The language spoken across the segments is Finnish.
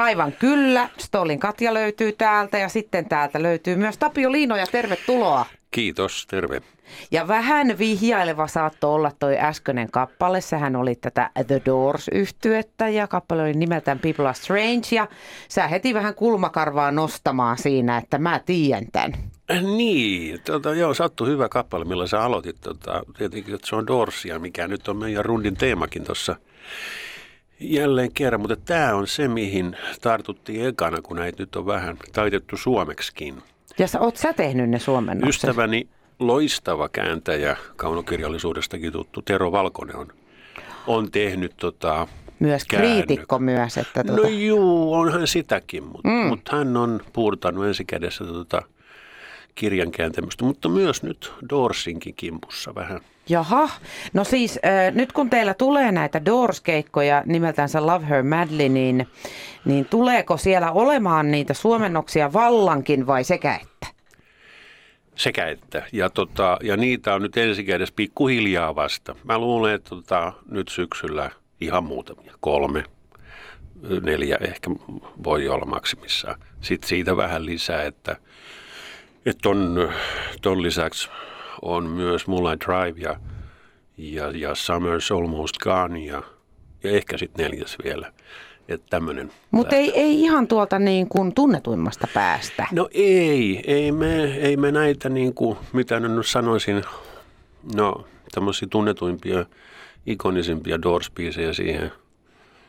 Aivan kyllä. Stolin Katja löytyy täältä ja sitten täältä löytyy myös Tapio Liino ja tervetuloa. Kiitos, terve. Ja vähän vihjaileva saattoi olla toi äskeinen kappale. Sehän oli tätä The doors yhtyettä ja kappale oli nimeltään People Are Strange. Ja sä heti vähän kulmakarvaa nostamaan siinä, että mä tiedän tämän. Niin, tota, joo, sattui hyvä kappale, millä sä aloitit. Tota, tietenkin, että se on Dorsia, mikä nyt on meidän rundin teemakin tuossa jälleen kerran. Mutta tämä on se, mihin tartuttiin ekana, kun näitä nyt on vähän taitettu suomeksikin. Ja sä, oot sä tehnyt ne suomennokset? Ystäväni loistava kääntäjä, kaunokirjallisuudestakin tuttu Tero Valkonen on, on tehnyt tota, myös kriitikko myös. Että tuota... No juu, onhan sitäkin, mutta mm. mut hän on puurtanut ensikädessä tota kirjan kääntämistä, mutta myös nyt Doorsinkin kimpussa vähän. Jaha, no siis äh, nyt kun teillä tulee näitä Doors-keikkoja nimeltänsä Love Her Madly, niin, niin tuleeko siellä olemaan niitä suomennoksia vallankin vai sekä että? Sekä että. Ja, tota, ja niitä on nyt ensikädessä pikkuhiljaa vasta. Mä luulen, että tota, nyt syksyllä ihan muutamia, kolme, neljä ehkä voi olla maksimissaan. Sitten siitä vähän lisää, että, että on, ton lisäksi on myös Moonlight Drive ja, ja, ja Summer's Almost Gone ja, ja ehkä sitten neljäs vielä. Mutta ei, ei ihan tuolta niin kuin tunnetuimmasta päästä. No ei, ei me, ei me näitä niin kuin, mitä nyt sanoisin, no tämmöisiä tunnetuimpia, ikonisimpia doors siihen,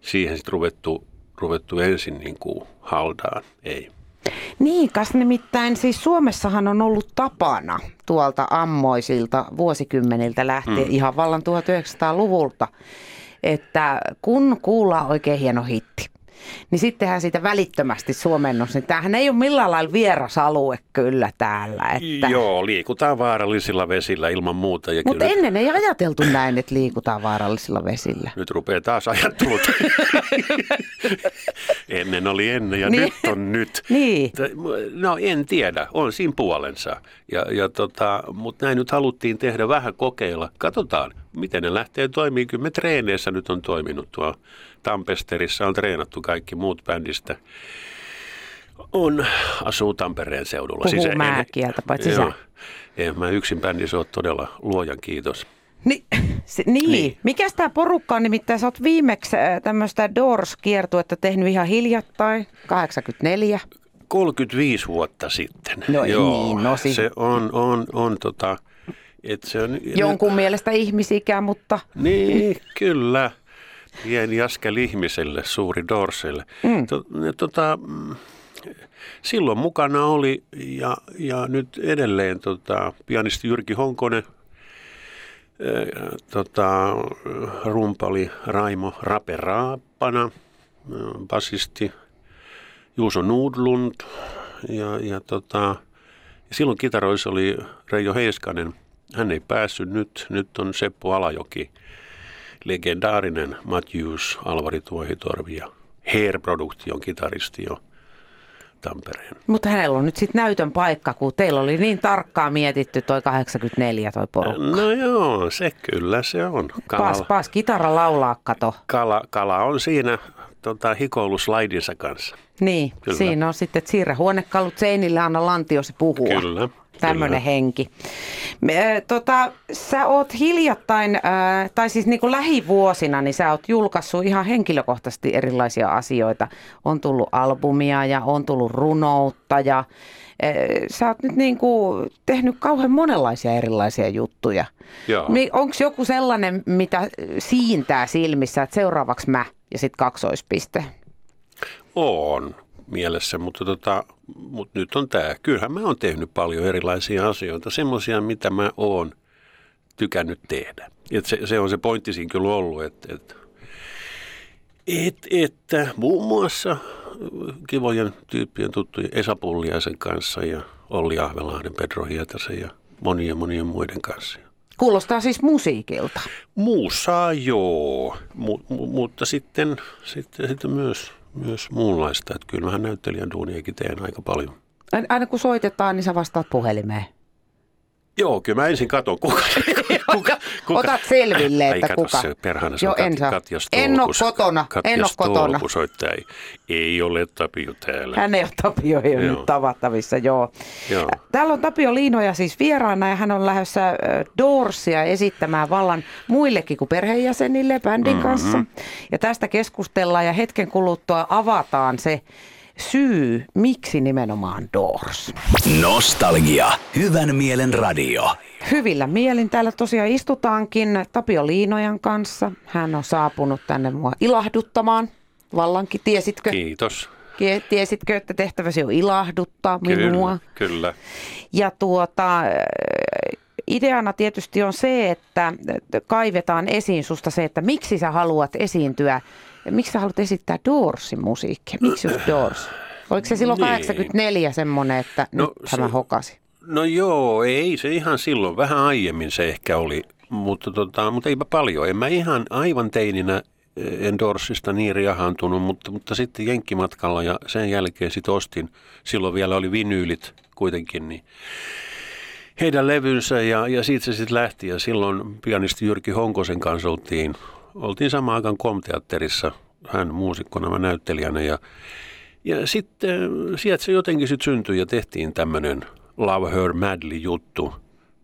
siihen sitten ruvettu, ruvettu ensin niin kuin haldaan, ei. Niin, kas nimittäin siis Suomessahan on ollut tapana tuolta ammoisilta vuosikymmeniltä lähtien, hmm. ihan vallan 1900-luvulta, että kun kuullaan oikein hieno hitti, niin sittenhän siitä välittömästi suomennos, niin tämähän ei ole millään lailla vieras alue kyllä täällä. Että... Joo, liikutaan vaarallisilla vesillä ilman muuta. Mutta kyllä... ennen ei ajateltu näin, että liikutaan vaarallisilla vesillä. Nyt rupeaa taas ajattelut. ennen oli ennen ja niin. nyt on nyt. niin. No en tiedä, on siinä puolensa. Ja, ja tota, Mutta näin nyt haluttiin tehdä vähän kokeilla. Katsotaan, miten ne lähtee toimimaan. Kyllä me treeneissä nyt on toiminut tuo Tampesterissa on treenattu kaikki muut bändistä. On, asuu Tampereen seudulla. Puhuu siis määkieltä, paitsi joo, sä. En mä yksin bändissä ole todella luojan kiitos. Ni, se, niin. niin. Mikäs tämä porukka on? Nimittäin sä oot viimeksi tämmöistä Doors-kiertuetta tehnyt ihan hiljattain, 84. 35 vuotta sitten. No Joo, niin, no siis. Se on, on, on tota, et se on, Jonkun ne, mielestä ihmisikä, mutta... Niin, kyllä pieni askel ihmiselle, suuri dorselle. Mm. To, tota, silloin mukana oli ja, ja nyt edelleen tota, pianisti Jyrki Honkonen, tota, rumpali Raimo Raperaapana, basisti Juuso Nudlund ja, ja, tota, ja silloin kitaroissa oli Reijo Heiskanen. Hän ei päässyt nyt, nyt on Seppo Alajoki – legendaarinen Matthews, Alvari Tuohitorvi ja Hair Produktion kitaristi jo Tampereen. Mutta hänellä on nyt sitten näytön paikka, kun teillä oli niin tarkkaan mietitty toi 84 toi porukka. No joo, se kyllä se on. Kala, pas, pas kitara laulaa, kato. Kala, kala on siinä tota, hikoillut slaidinsa kanssa. Niin, kyllä. siinä on sitten, että siirrä huonekalut seinille, anna lantiosi puhua. Kyllä, Tämmöinen henki. Me, tota, sä oot hiljattain, tai siis niin kuin lähivuosina, niin sä oot julkaissut ihan henkilökohtaisesti erilaisia asioita. On tullut albumia ja on tullut runoutta ja sä oot nyt niin kuin tehnyt kauhean monenlaisia erilaisia juttuja. Onko joku sellainen, mitä siintää silmissä, että seuraavaksi mä ja sitten kaksoispiste? On mielessä, mutta, tota, mutta nyt on tämä. Kyllähän mä oon tehnyt paljon erilaisia asioita, semmoisia, mitä mä oon tykännyt tehdä. Et se, se on se pointti siinä kyllä ollut, että, että, että, että muun muassa kivojen tyyppien tuttujen Esa Pulliaisen kanssa ja Olli Ahvelahden, Pedro Hietasen ja monien monien muiden kanssa. Kuulostaa siis musiikilta. Muussa joo, mu, mu, mutta sitten, sitten, sitten myös myös muunlaista. Että kyllä vähän näyttelijän duuniakin teen aika paljon. Aina kun soitetaan, niin sä vastaat puhelimeen. Joo, kyllä mä ensin katon, kuka, kuka, kuka. Otat selville, että Ai, kuka. se perhana, Joo, en saa. Katja En ole kotona, Katja en ole kotona. soittaa. Ei, ei ole Tapio täällä. Hän ei ole Tapio, ei ole Joo. nyt tavattavissa, joo. Joo. Täällä on Tapio Liinoja siis vieraana ja hän on lähdössä äh, Doorsia esittämään vallan muillekin kuin perheenjäsenille bändin mm-hmm. kanssa. Ja tästä keskustellaan ja hetken kuluttua avataan se syy, miksi nimenomaan Doors. Nostalgia. Hyvän mielen radio. Hyvillä mielin täällä tosiaan istutaankin Tapio Liinojan kanssa. Hän on saapunut tänne mua ilahduttamaan. Vallankin, tiesitkö? Kiitos. Tiesitkö, että tehtäväsi on ilahduttaa minua? Kyllä, kyllä. Ja tuota, ideana tietysti on se, että että kaivetaan esiin susta se, että miksi sä haluat esiintyä, miksi sä haluat esittää Doorsin musiikkia, miksi just Doors? Oliko se silloin Niin. 84 semmoinen, että No, nyt tämä se- hokasi? No joo, ei se ihan silloin, vähän aiemmin se ehkä oli, mutta, tota, mutta eipä paljon. En mä ihan aivan teininä eh, Endorsista niin riahantunut, mutta, mutta sitten Jenkkimatkalla ja sen jälkeen sitten ostin, silloin vielä oli vinyylit kuitenkin, niin heidän levynsä ja, ja siitä se sitten lähti ja silloin pianisti Jyrki Honkosen kanssa oltiin, oltiin samaan aikaan Komteatterissa, hän muusikkona, mä näyttelijänä ja, ja sitten sieltä se jotenkin sitten syntyi ja tehtiin tämmöinen Love Her Madly juttu,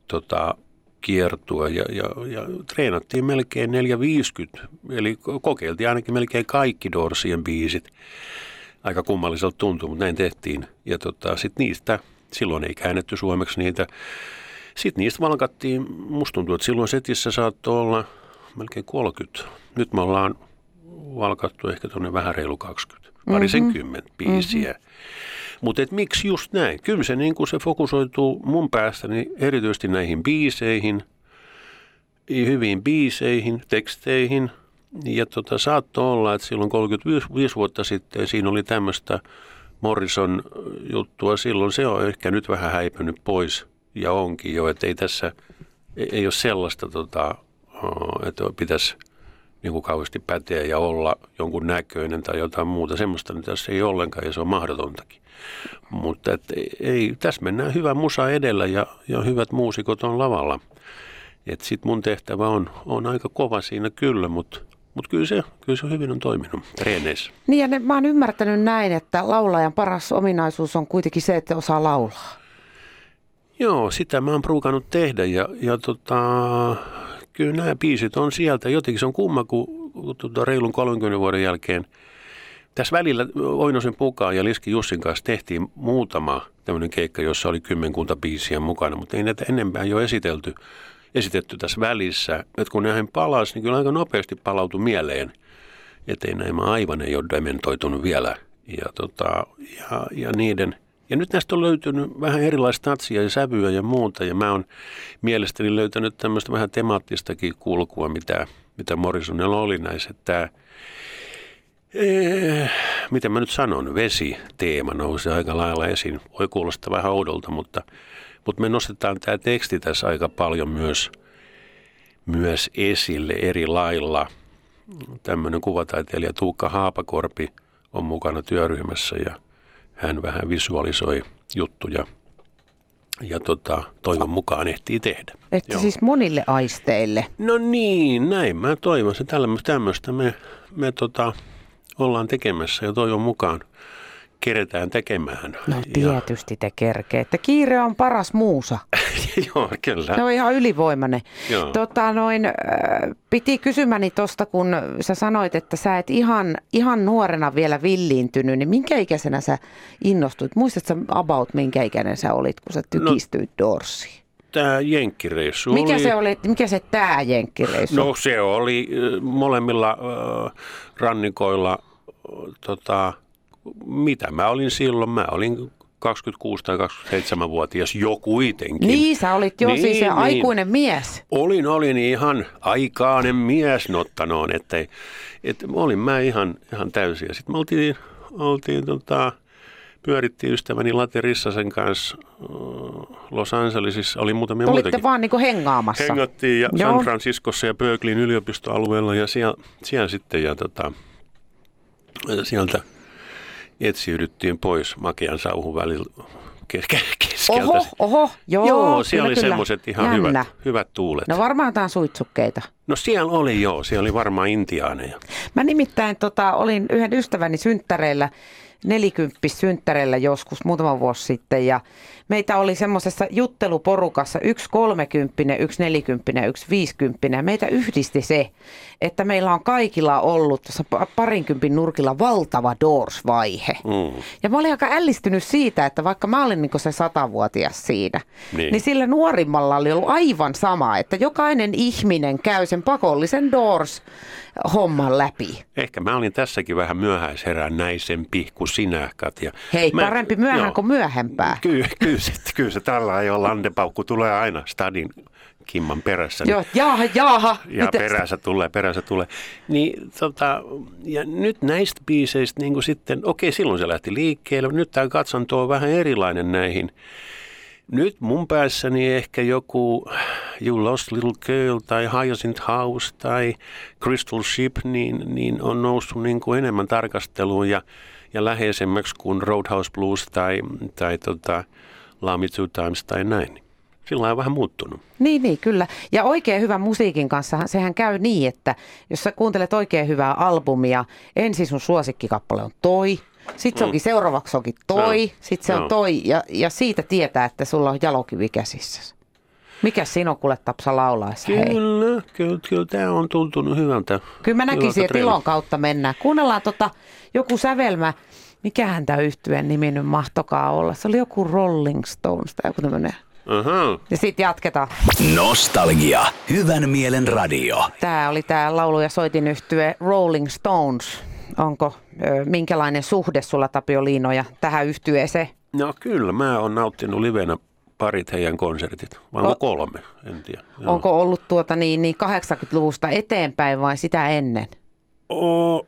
tota, kiertua ja, ja, ja treenattiin melkein 450, eli kokeiltiin ainakin melkein kaikki Dorsien biisit. Aika kummalliselta tuntui, mutta näin tehtiin. Ja tota, sitten niistä, silloin ei käännetty suomeksi niitä. Sitten niistä valkattiin, musta tuntuu, että silloin setissä saattoi olla melkein 30. Nyt me ollaan valkattu ehkä tuonne vähän reilu 20, parisenkymmentä biisiä. Mutta et miksi just näin? Kyllä se, niin se fokusoituu mun päästäni erityisesti näihin biiseihin, hyviin biiseihin, teksteihin. Ja tota, saattoi olla, että silloin 35 vuotta sitten siinä oli tämmöistä Morrison juttua. Silloin se on ehkä nyt vähän häipynyt pois ja onkin jo, että ei tässä, ei, ei ole sellaista, tota, että pitäisi niin kuin kauheasti päteä ja olla jonkun näköinen tai jotain muuta. Semmoista nyt tässä ei ollenkaan ja se on mahdotontakin. Mutta et ei, tässä mennään hyvä musa edellä ja, ja hyvät muusikot on lavalla. Et sit mun tehtävä on, on aika kova siinä kyllä, mutta mut kyllä, se, kyllä se hyvin on toiminut treeneissä. Niin ja ne, mä oon ymmärtänyt näin, että laulajan paras ominaisuus on kuitenkin se, että osaa laulaa. Joo, sitä mä oon pruukannut tehdä ja, ja tota, kyllä nämä biisit on sieltä. Jotenkin se on kumma, kun, tota reilun 30 vuoden jälkeen tässä välillä Oinosen Pukaan ja Liski Jussin kanssa tehtiin muutama tämmöinen keikka, jossa oli kymmenkunta biisiä mukana, mutta ei näitä enempää jo esitelty, esitetty tässä välissä. Että kun näihin palasi, niin kyllä aika nopeasti palautui mieleen, että ei nämä aivan ei ole dementoitunut vielä. Ja, tota, ja, ja niiden ja nyt näistä on löytynyt vähän erilaista tatsia ja sävyä ja muuta, ja mä oon mielestäni löytänyt tämmöistä vähän temaattistakin kulkua, mitä, mitä Morrisonilla oli näissä. Tämä, eh, miten mä nyt sanon, vesi-teema nousi aika lailla esiin. Voi kuulostaa vähän oudolta, mutta, mutta me nostetaan tämä teksti tässä aika paljon myös, myös esille eri lailla. Tämmöinen kuvataiteilija Tuukka Haapakorpi on mukana työryhmässä ja hän vähän visualisoi juttuja ja tota, toivon mukaan ehtii tehdä. Että Joo. siis monille aisteille. No niin, näin mä toivon. Se tämmöistä me, me tota, ollaan tekemässä ja toivon mukaan keretään tekemään. No ja, tietysti te kerkeette. Kiire on paras muusa. joo, kyllä. Se on ihan ylivoimainen. Joo. Tota, noin, äh, piti kysymäni tuosta, kun sä sanoit, että sä et ihan, ihan nuorena vielä villiintynyt, niin minkä ikäisenä sä innostuit? Muistatko sä about minkä ikäinen sä olit, kun sä tykistyit no, Dorsiin? Tämä jenkkireissu Mikä oli... se oli, mikä se tää jenkkireissu? No se oli molemmilla ö, rannikoilla, ö, tota, mitä mä olin silloin? Mä olin 26 tai 27-vuotis jo kuitenkin. Niin, sä olit jo Niin, siis se niin. aikuinen mies. Olin, olin ihan aikainen mies nottanoon, että, että olin mä ihan, ihan täysin. Ja sitten me oltiin, oltiin tota, pyörittiin ystäväni Late Rissasen kanssa äh, Los Angelesissa. Oli muutamia Olitte muitakin. vaan niinku hengaamassa. Hengattiin ja Joo. San Franciscossa ja Berkeleyn yliopistoalueella ja siellä, siellä sitten ja tota, sieltä etsiydyttiin pois makean sauhun välillä kes- kes- keskeltä. Oho, oho, joo, Joo, siellä kyllä, oli semmoiset ihan Jännä. hyvät, hyvät tuulet. No varmaan jotain suitsukkeita. No siellä oli joo, siellä oli varmaan intiaaneja. Mä nimittäin tota, olin yhden ystäväni synttäreillä, nelikymppis synttäreillä joskus muutama vuosi sitten ja meitä oli semmoisessa jutteluporukassa yksi kolmekymppinen, yksi nelikymppinen, yksi viisikymppinen. Meitä yhdisti se, että meillä on kaikilla ollut tuossa pa- parinkympin nurkilla valtava Doors-vaihe. Mm. Ja mä olin aika ällistynyt siitä, että vaikka mä olin niin se satavuotias siinä, niin. Niin. sillä nuorimmalla oli ollut aivan sama, että jokainen ihminen käy sen pakollisen Doors-homman läpi. Ehkä mä olin tässäkin vähän myöhäisherännäisempi kuin sinä, Katja. Hei, Mä- parempi myöhään joo. kuin myöhempää. Kyllä, kyllä, se, kyllä se tällä ei ole landepaukku, tulee aina stadin kimman perässä. Joo, jaaha, jaaha. Ja Mitä- perässä tulee, perässä tulee. Niin, tota, ja nyt näistä biiseistä niin kuin sitten, okei silloin se lähti liikkeelle, mutta nyt tämä katsanto on vähän erilainen näihin. Nyt mun päässäni ehkä joku You Lost Little Girl tai Hyacinth House tai Crystal Ship niin, niin on noussut niin kuin enemmän tarkasteluun ja, ja läheisemmäksi kuin Roadhouse Blues tai, tai tota, Love Two Times tai näin. Sillä on vähän muuttunut. Niin, niin, kyllä. Ja oikein hyvän musiikin kanssa sehän käy niin, että jos sä kuuntelet oikein hyvää albumia, ensin sun suosikkikappale on toi, sitten se Mm. onkin seuraavaksi onkin toi, Joo. sitten se on toi ja, ja siitä tietää, että sulla on jalokivi käsissä. Mikä sinun kuule Tapsa laulaessa? Hei. Kyllä, kyllä, kyllä tämä on tuntunut hyvältä. Kyllä mä näkisin, että ilon kautta mennään. Kuunnellaan tota, joku sävelmä. Mikähän tämä yhtyeen nimi nyt mahtokaa olla? Se oli joku Rolling Stones tai joku tämmöinen. Aha. Ja sitten jatketaan. Nostalgia. Hyvän mielen radio. Tämä oli tämä laulu- ja soitin yhtye Rolling Stones. Onko minkälainen suhde sulla Tapio Liinoja tähän yhtyeeseen? No kyllä, mä oon nauttinut livenä parit heidän konsertit. Vai onko kolme? En tiedä. Joo. Onko ollut tuota niin, niin 80-luvusta eteenpäin vai sitä ennen? O,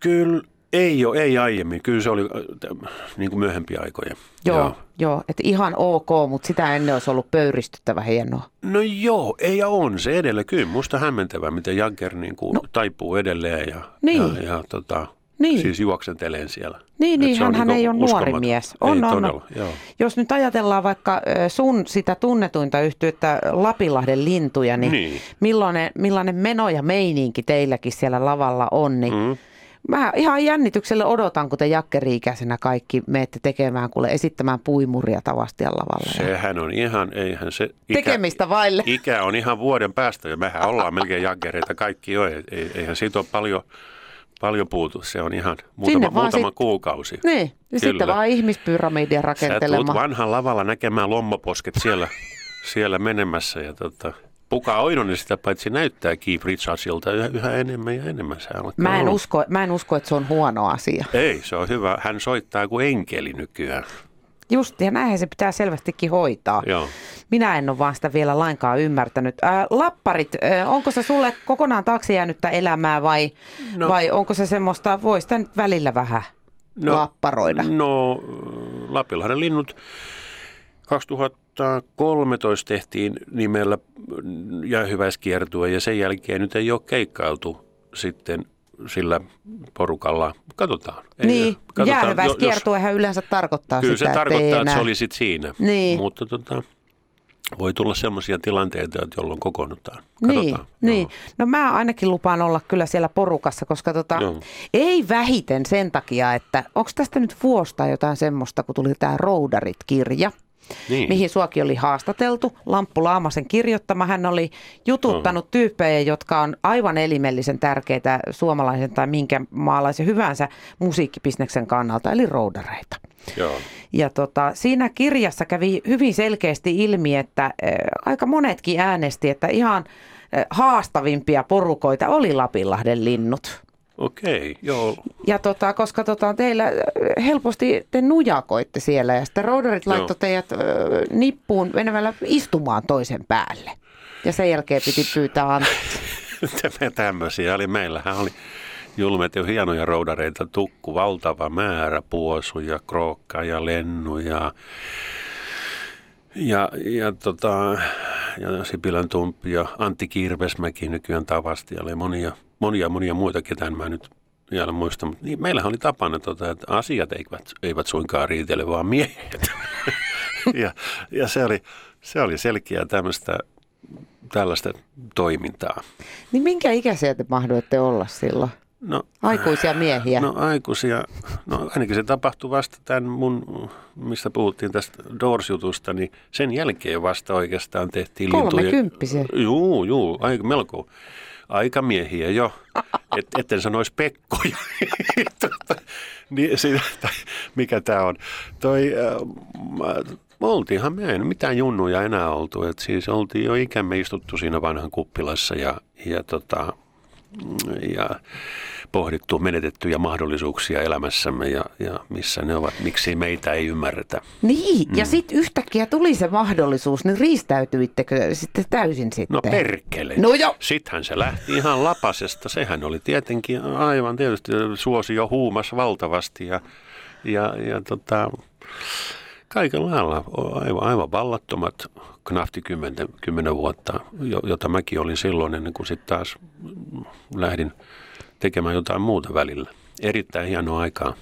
kyllä, ei ole, ei aiemmin. Kyllä se oli äh, niin kuin myöhempiä aikoja. Joo, joo. joo että ihan ok, mutta sitä ennen olisi ollut pöyristyttävä hienoa. No joo, ei ja on se edelleen. Kyllä musta hämmentävää, miten Jagger niin kuin no. taipuu edelleen ja, Niin. ja, ja tota, Niin. siis juoksenteleen siellä. Niin, Et niin on hän niinku ei ole nuori mies. Ei On, on, todella, on. joo. Jos nyt ajatellaan vaikka sun sitä tunnetuinta yhtyettä Lapinlahden lintuja, niin, Niin. Millainen, millainen meno ja meininki teilläkin siellä lavalla on, niin Mm. Mä ihan jännityksellä odotan, kun te jakkeri-ikäisenä kaikki menette tekemään, kuule esittämään puimuria Tavastian lavalla. Sehän on ihan, eihän se... Ikä, Tekemistä vaille. Ikä on ihan vuoden päästä ja mehän ollaan melkein jaggereita kaikki jo. Ei, ei- eihän siitä ole paljon, paljon puutu. Se on ihan muutama, Sinne vaan muutama sit- kuukausi. Niin, ja sitten vaan ihmispyramidia Sä tulet rakentelemaan. vanhan lavalla näkemään lommoposket siellä, siellä menemässä ja tota, Puka Oinonen sitä paitsi näyttää Keith Richardsilta yhä, yhä enemmän ja enemmän. Se Mä en, olla. usko, mä en usko, että se on huono asia. Ei, se on hyvä. Hän soittaa kuin enkeli nykyään. Just, ja näinhän se pitää selvästikin hoitaa. Joo. Minä en ole vaan sitä vielä lainkaan ymmärtänyt. Ää, lapparit, ää, onko se sulle kokonaan taakse jäänyttä elämää vai, no. Vai onko se semmoista, voi sitä nyt välillä vähän no. lapparoida? No, Lapinlahden linnut 2013 tehtiin nimellä jäähyväiskiertue ja sen jälkeen nyt ei ole keikkailtu sitten sillä porukalla. Katsotaan. Ei- Niin, katsotaan. jäähyväiskiertuehän yleensä tarkoittaa kyllä sitä, se tarkoittaa, että enää... se oli sitten siinä. Niin. Mutta tota, voi tulla sellaisia tilanteita, että jolloin kokoonnutaan. Niin, Katsotaan. niin. Joo. No mä ainakin lupaan olla kyllä siellä porukassa, koska tota, Joo. ei vähiten sen takia, että onko tästä nyt vuosta jotain semmoista, kun tuli tämä Roudarit-kirja, Niin. mihin suakin oli haastateltu. Lamppu Laamasen kirjoittama. Hän oli jututtanut tyyppejä, jotka on aivan elimellisen tärkeitä suomalaisen tai minkä maalaisen hyvänsä musiikkibisneksen kannalta, eli roudareita. Joo. Ja tota, siinä kirjassa kävi hyvin selkeästi ilmi, että äh, aika monetkin äänesti, että ihan äh, haastavimpia porukoita oli Lapinlahden linnut. Okei, joo. Ja tota, koska tota, teillä äh, helposti te nujakoitte siellä ja sitten roudarit Joo. laittoi teidät äh, nippuun menemällä istumaan toisen päälle. Ja sen jälkeen piti pyytää anteeksi. Tämmöisiä oli. Meillähän oli julmet ja hienoja roudareita, tukku, valtava määrä, puosuja, krookka ja lennuja. Ja, ja, tota, ja Sipilän Tumppi ja Antti Kirvesmäki nykyään tavasti. Oli monia, monia, monia muita, ketään mä nyt vielä muista, mutta niin, meillähän oli tapana, tota, että asiat eivät, eivät suinkaan riitele, vaan miehet. ja, ja se, oli, se oli selkeää tämmöistä tällaista toimintaa. Niin minkä ikäisiä te mahdoitte olla silloin? No, Aikuisia miehiä. No aikuisia, no ainakin se tapahtui vasta tämän mun, mistä puhuttiin tästä Doors-jutusta, niin sen jälkeen vasta oikeastaan tehtiin lintuja. Kolmekymppisiä. Juu, juu, aika, melko aikamiehiä jo, Et, etten sanoisi pekkoja. tota, niin, mikä tämä on. Toi, äh, oltiinhan me ei mitään junnuja enää oltu. Et siis oltiin jo ikämme istuttu siinä vanhan kuppilassa ja, ja, tota, ja pohdittu menetettyjä mahdollisuuksia elämässämme ja, ja missä ne ovat, miksi meitä ei ymmärretä. Niin, mm. ja sitten yhtäkkiä tuli se mahdollisuus, niin riistäytyittekö sitten täysin sitten? No perkele. No jo. Sittenhän se lähti ihan lapasesta. Sehän oli tietenkin aivan tietysti suosi jo huumas valtavasti ja, ja, ja tota, kaiken lailla aivan, aivan vallattomat knafti kymmenen, kymmenen vuotta, jota mäkin olin silloin ennen kuin sitten taas lähdin tekemään jotain muuta välillä. Erittäin hienoa aikaa.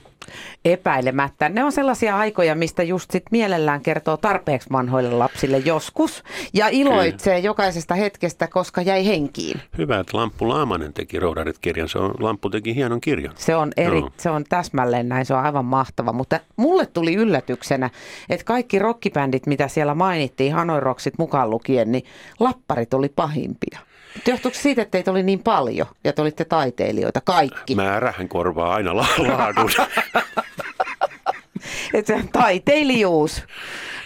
Epäilemättä. Ne on sellaisia aikoja, mistä just sit mielellään kertoo tarpeeksi vanhoille lapsille joskus ja iloitsee Kyllä. jokaisesta hetkestä, koska jäi henkiin. Hyvä, että Lamppu Laamanen teki Roudarit-kirjan. Se on, Lamppu teki hienon kirjan. Se on, eri, no. se on täsmälleen näin, se on aivan mahtava. Mutta mulle tuli yllätyksenä, että kaikki rockibändit, mitä siellä mainittiin, Hanoiroksit mukaan lukien, niin lapparit oli pahimpia. Johtuuko siitä, että teitä oli niin paljon ja te olitte taiteilijoita, kaikki? Määrähän korvaa aina laadun. että taiteilijuus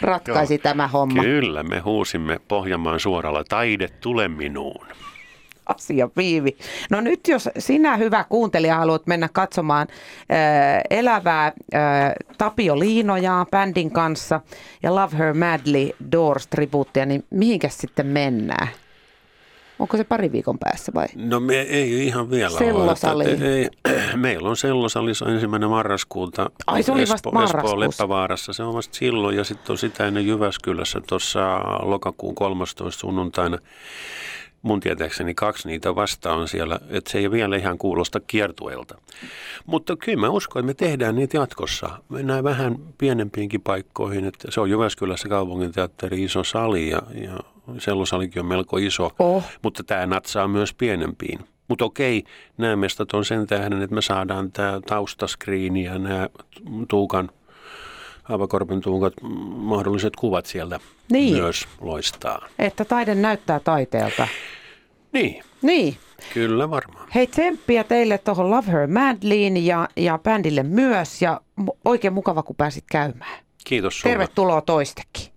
ratkaisi Joo, tämä homma. Kyllä, me huusimme Pohjanmaan suoralla, taide tule minuun. Asia viivi. No nyt jos sinä hyvä kuuntelija haluat mennä katsomaan äh, elävää äh, Tapio Liinojaa bändin kanssa ja Love Her Madly Doors tribuuttia, niin mihinkäs sitten mennään? Onko se pari viikon päässä vai? No me ei ihan vielä Sellosali. Ole, ei, meillä on sellosali, se on ensimmäinen marraskuuta. Ai se oli vasta Espo, Espoon Leppävaarassa, se on vasta silloin ja sitten on sitä ennen Jyväskylässä tuossa lokakuun 13. sunnuntaina. Mun tietääkseni kaksi niitä vasta on siellä, että se ei vielä ihan kuulosta kiertueelta. Mutta kyllä mä uskon, että me tehdään niitä jatkossa. Mennään vähän pienempiinkin paikkoihin, että se on Jyväskylässä kaupunginteatteri iso sali ja, ja sellosalikin on melko iso, oh. mutta tämä natsaa myös pienempiin. Mutta okei, nämä mestat on sen tähden, että me saadaan tämä taustaskriini ja nämä Tuukan, Aavakorpin Tuukat, mahdolliset kuvat sieltä niin. myös loistaa. Että taide näyttää taiteelta. Niin. Niin. Kyllä varmaan. Hei tsemppiä teille tuohon Love Her Madlyin ja, ja bändille myös ja oikein mukava kun pääsit käymään. Kiitos sulle. Tervetuloa toistekin.